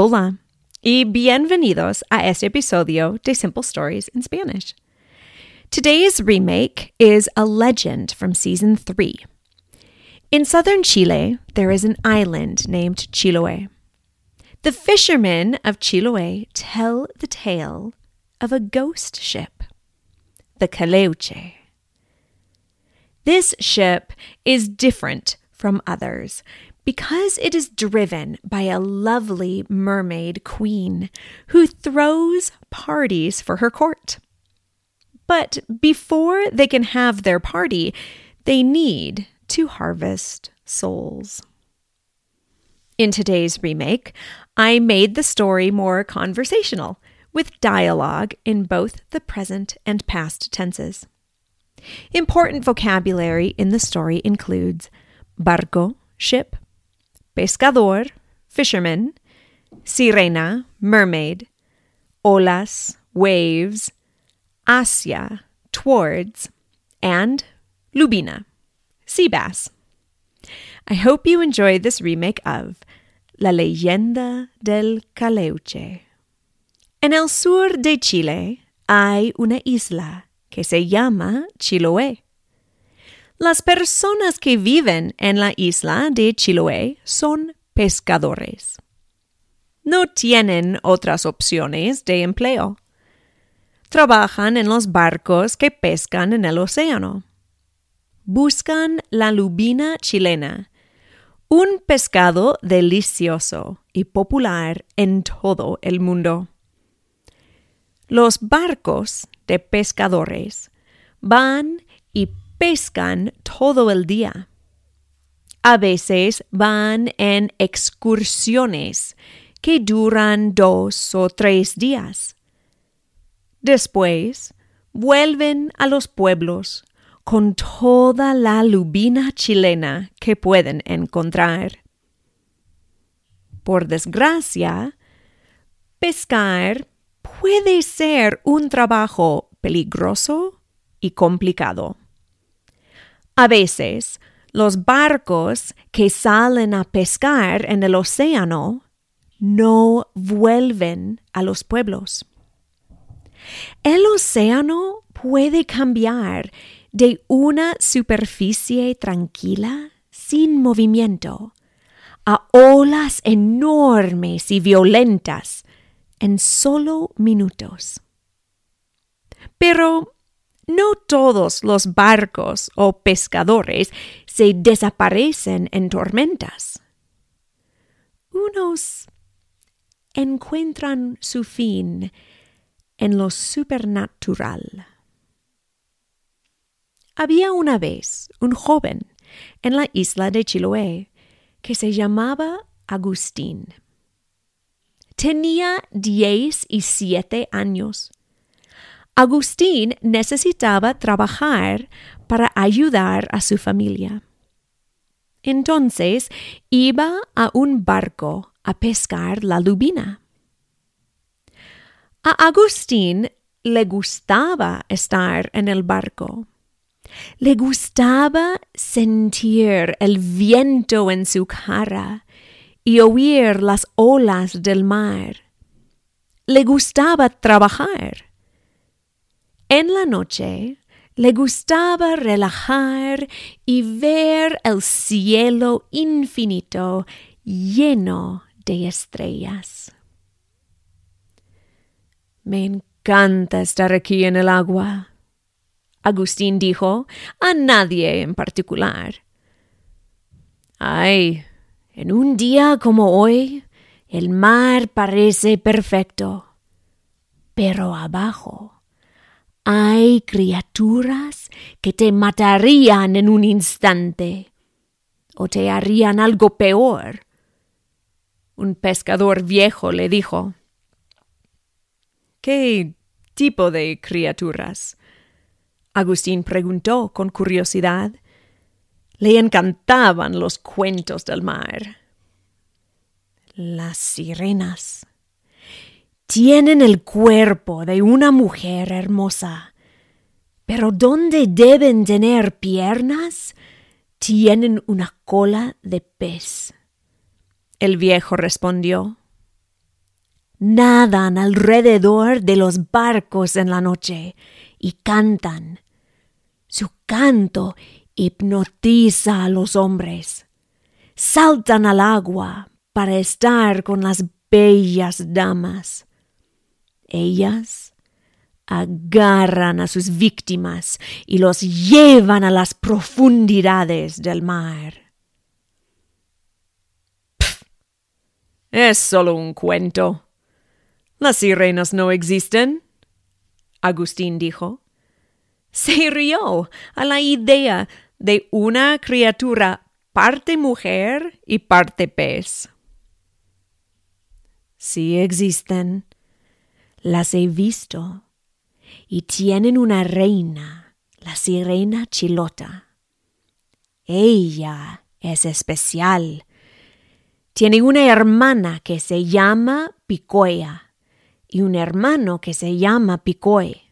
Hola y bienvenidos a este episodio de Simple Stories in Spanish. Today's remake is a legend from season 3. In southern Chile, there is an island named Chiloé. The fishermen of Chiloé tell the tale of a ghost ship, the Caleuche. This ship is different from others because it is driven by a lovely mermaid queen who throws parties for her court. But before they can have their party, they need to harvest souls. In today's remake, I made the story more conversational, with dialogue in both the present and past tenses. Important vocabulary in the story includes barco, ship, pescador, fisherman, sirena, mermaid, olas, waves, hacia, towards, and lubina, sea bass. I hope you enjoyed this remake of La leyenda del Caleuche. En el sur de Chile hay una isla que se llama Chiloé. Las personas que viven en la isla de Chiloé son pescadores. No tienen otras opciones de empleo. Trabajan en los barcos que pescan en el océano. Buscan la lubina chilena, un pescado delicioso y popular en todo el mundo. Los barcos de pescadores van y pescan todo el día. A veces van en excursiones que duran dos o tres días. Después vuelven a los pueblos con toda la lubina chilena que pueden encontrar. Por desgracia, pescar puede ser un trabajo peligroso y complicado. A veces, los barcos que salen a pescar en el océano no vuelven a los pueblos. El océano puede cambiar de una superficie tranquila, sin movimiento, a olas enormes y violentas en solo minutos. Pero no todos los barcos o pescadores se desaparecen en tormentas. Unos encuentran su fin en lo supernatural. Había una vez un joven en la isla de Chiloé que se llamaba Agustín. Tenía diez y siete años. Agustín necesitaba trabajar para ayudar a su familia. Entonces iba a un barco a pescar la lubina. A Agustín le gustaba estar en el barco. Le gustaba sentir el viento en su cara y oír las olas del mar. Le gustaba trabajar. En la noche le gustaba relajar y ver el cielo infinito lleno de estrellas. Me encanta estar aquí en el agua, Agustín dijo, a nadie en particular. Ay, en un día como hoy, el mar parece perfecto, pero abajo hay criaturas que te matarían en un instante o te harían algo peor. Un pescador viejo le dijo, ¿Qué tipo de criaturas? Agustín preguntó con curiosidad. Le encantaban los cuentos del mar. Las sirenas. Tienen el cuerpo de una mujer hermosa, pero donde deben tener piernas, tienen una cola de pez. El viejo respondió. nadan alrededor de los barcos en la noche y cantan. Su canto hipnotiza a los hombres. Saltan al agua para estar con las bellas damas. Ellas agarran a sus víctimas y los llevan a las profundidades del mar. es solo un cuento. Las sirenas no existen. Agustín dijo. Se rió a la idea de una criatura parte mujer y parte pez. Sí existen. Las he visto. Y tienen una reina, la sirena chilota. Ella es especial. Tiene una hermana que se llama Picoya y un hermano que se llama Picoe.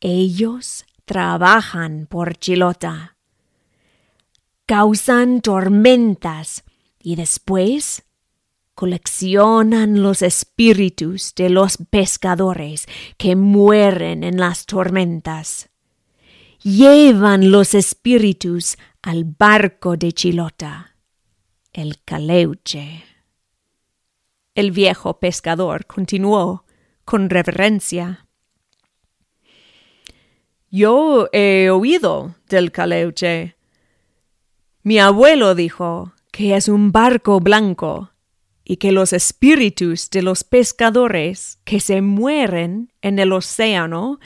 Ellos trabajan por Chilota, causan tormentas y después coleccionan los espíritus de los pescadores que mueren en las tormentas. Llevan los espíritus al barco de Chilota, el caleuche. El viejo pescador continuó con reverencia. Yo he oído del caleuche. Mi abuelo dijo que es un barco blanco y que los espíritus de los pescadores que se mueren en el océano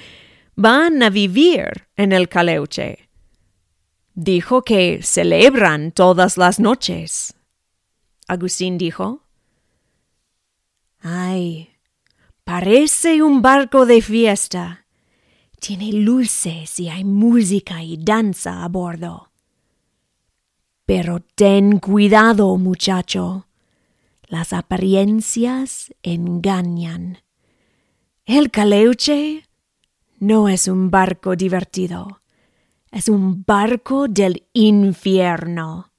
van a vivir en el caleuche. Dijo que celebran todas las noches. Agustín dijo. Ay, parece un barco de fiesta. Tiene luces y hay música y danza a bordo. Pero ten cuidado, muchacho. Las apariencias engañan. El caleuche no es un barco divertido. Es un barco del infierno.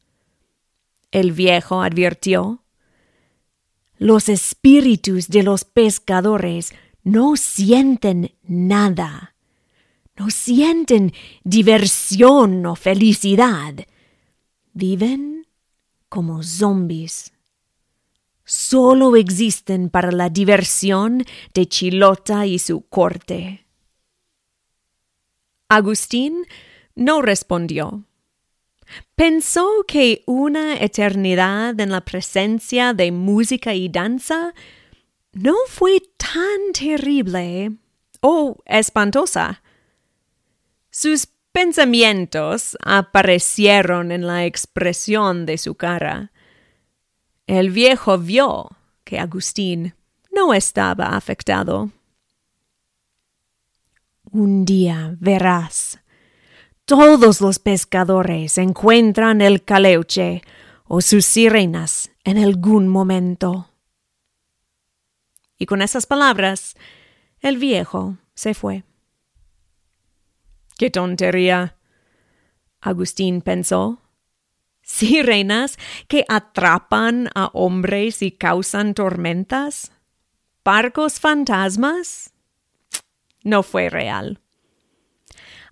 El viejo advirtió los espíritus de los pescadores no sienten nada. No sienten diversión o felicidad. Viven como zombies. Solo existen para la diversión de Chilota y su corte. Agustín no respondió. Pensó que una eternidad en la presencia de música y danza no fue tan terrible o espantosa. Sus pensamientos aparecieron en la expresión de su cara. El viejo vio que Agustín no estaba afectado. Un día verás, todos los pescadores encuentran el caleuche o sus sirenas en algún momento. Y con esas palabras, el viejo se fue. ¡Qué tontería! Agustín pensó. ¿Sirenas que atrapan a hombres y causan tormentas? ¿Barcos fantasmas? No fue real.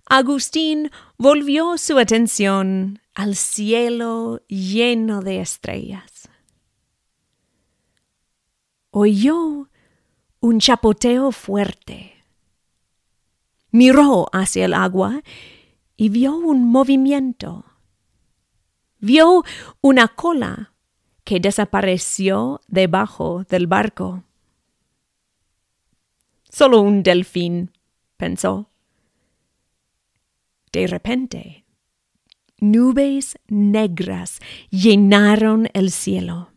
Agustín volvió su atención al cielo lleno de estrellas. Oyó un chapoteo fuerte. Miró hacia el agua y vio un movimiento. Vio una cola que desapareció debajo del barco. Solo un delfín, pensó. De repente, nubes negras llenaron el cielo.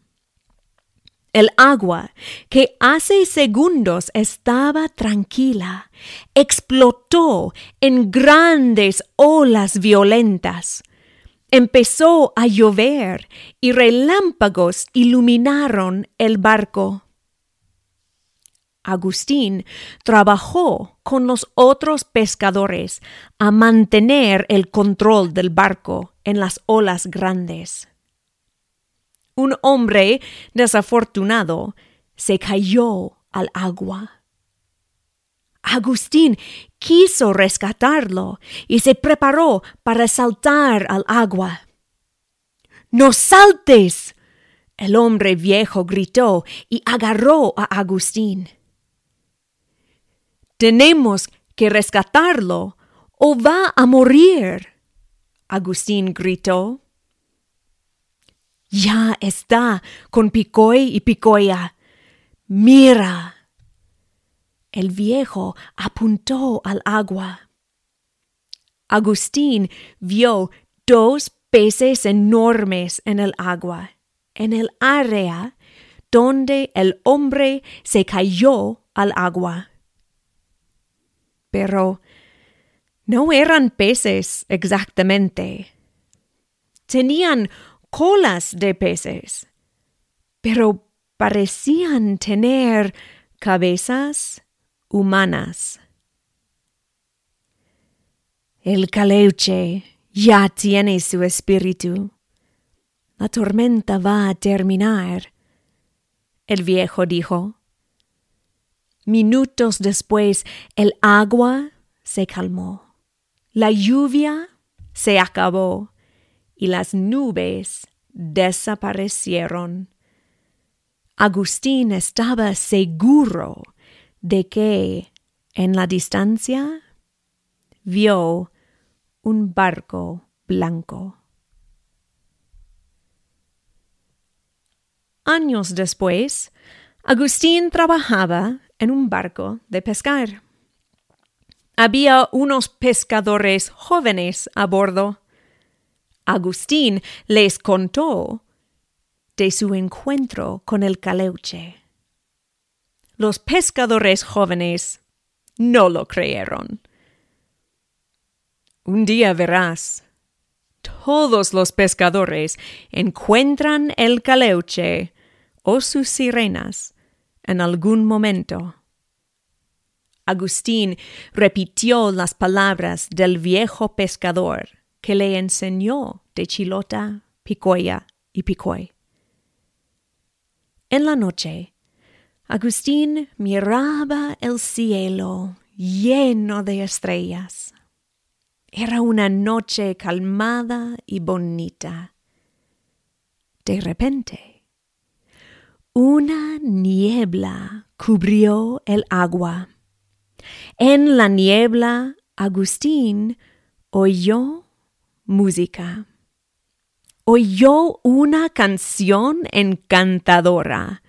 El agua, que hace segundos estaba tranquila, explotó en grandes olas violentas. Empezó a llover y relámpagos iluminaron el barco. Agustín trabajó con los otros pescadores a mantener el control del barco en las olas grandes. Un hombre desafortunado se cayó al agua. Agustín quiso rescatarlo y se preparó para saltar al agua. ¡No saltes! El hombre viejo gritó y agarró a Agustín. Tenemos que rescatarlo o va a morir. Agustín gritó. Ya está con Picoy y Picoya. Mira. El viejo apuntó al agua. Agustín vio dos peces enormes en el agua, en el área donde el hombre se cayó al agua. Pero no eran peces exactamente. Tenían colas de peces, pero parecían tener cabezas humanas. El caleuche ya tiene su espíritu. La tormenta va a terminar. El viejo dijo. Minutos después el agua se calmó. La lluvia se acabó y las nubes desaparecieron. Agustín estaba seguro de que en la distancia vio un barco blanco. Años después, Agustín trabajaba en un barco de pescar. Había unos pescadores jóvenes a bordo. Agustín les contó de su encuentro con el caleuche. Los pescadores jóvenes no lo creyeron. Un día verás. Todos los pescadores encuentran el caleuche o sus sirenas en algún momento. Agustín repitió las palabras del viejo pescador que le enseñó de Chilota, Picoya y Picoy. En la noche, Agustín miraba el cielo lleno de estrellas. Era una noche calmada y bonita. De repente, una niebla cubrió el agua. En la niebla, Agustín oyó música. Oyó una canción encantadora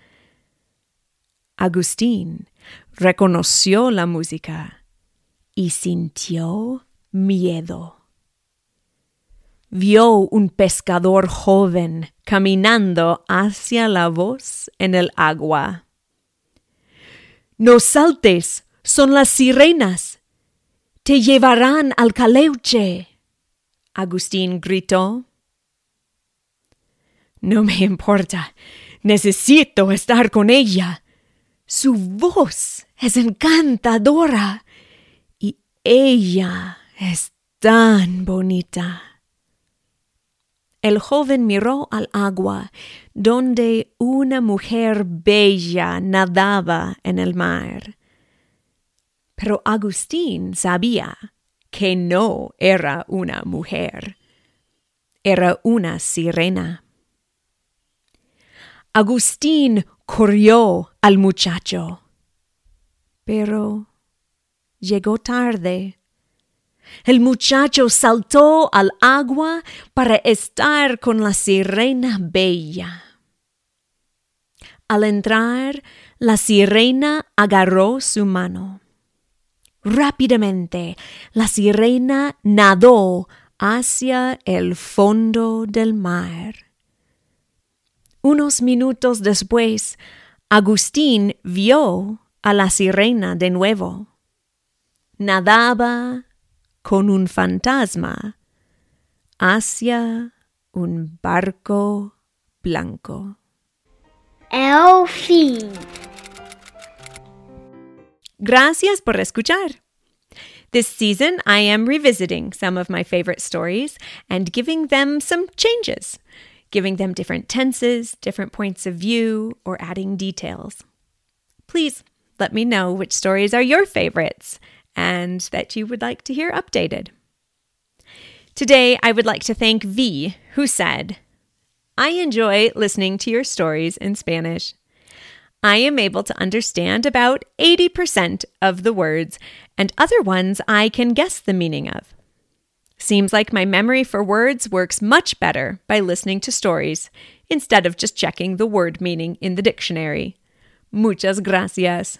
Agustín reconoció la música y sintió miedo. Vio un pescador joven caminando hacia la voz en el agua. No saltes, son las sirenas. Te llevarán al caleuche. Agustín gritó. No me importa. Necesito estar con ella. Su voz es encantadora y ella es tan bonita. El joven miró al agua, donde una mujer bella nadaba en el mar. Pero Agustín sabía que no era una mujer, era una sirena. Agustín corrió al muchacho. Pero llegó tarde. El muchacho saltó al agua para estar con la sirena bella. Al entrar, la sirena agarró su mano. Rápidamente, la sirena nadó hacia el fondo del mar. Unos minutos después, Agustín vio a la sirena de nuevo. Nadaba con un fantasma hacia un barco blanco. El fin. Gracias por escuchar. This season, I am revisiting some of my favorite stories and giving them some changes. Giving them different tenses, different points of view, or adding details. Please let me know which stories are your favorites and that you would like to hear updated. Today, I would like to thank V, who said, I enjoy listening to your stories in Spanish. I am able to understand about 80% of the words, and other ones I can guess the meaning of. Seems like my memory for words works much better by listening to stories instead of just checking the word meaning in the dictionary. Muchas gracias.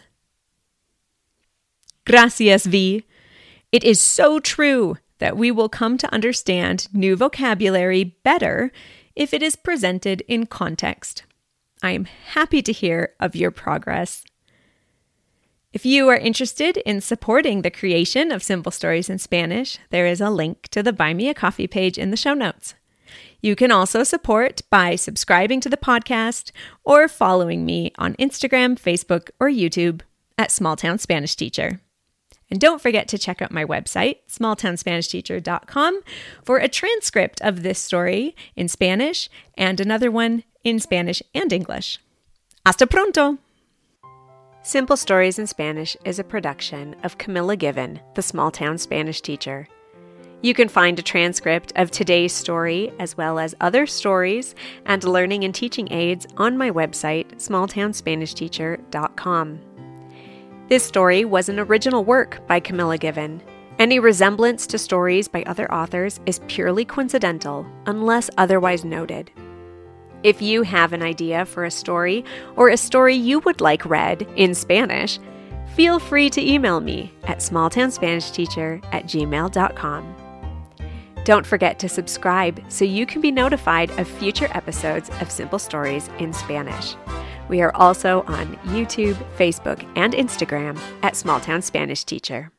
Gracias, V. It is so true that we will come to understand new vocabulary better if it is presented in context. I am happy to hear of your progress. If you are interested in supporting the creation of Simple Stories in Spanish, there is a link to the Buy Me a Coffee page in the show notes. You can also support by subscribing to the podcast or following me on Instagram, Facebook, or YouTube at Small Town Spanish Teacher. And don't forget to check out my website, smalltownspanishteacher.com, for a transcript of this story in Spanish and another one in Spanish and English. Hasta pronto! Simple Stories in Spanish is a production of Camilla Given, the small town Spanish teacher. You can find a transcript of today's story, as well as other stories and learning and teaching aids on my website, smalltownspanishteacher.com. This story was an original work by Camilla Given. Any resemblance to stories by other authors is purely coincidental, unless otherwise noted. If you have an idea for a story or a story you would like read in Spanish, feel free to email me at smalltownspanishteacher at gmail.com. Don't forget to subscribe so you can be notified of future episodes of Simple Stories in Spanish. We are also on YouTube, Facebook, and Instagram at Small Town Spanish Teacher.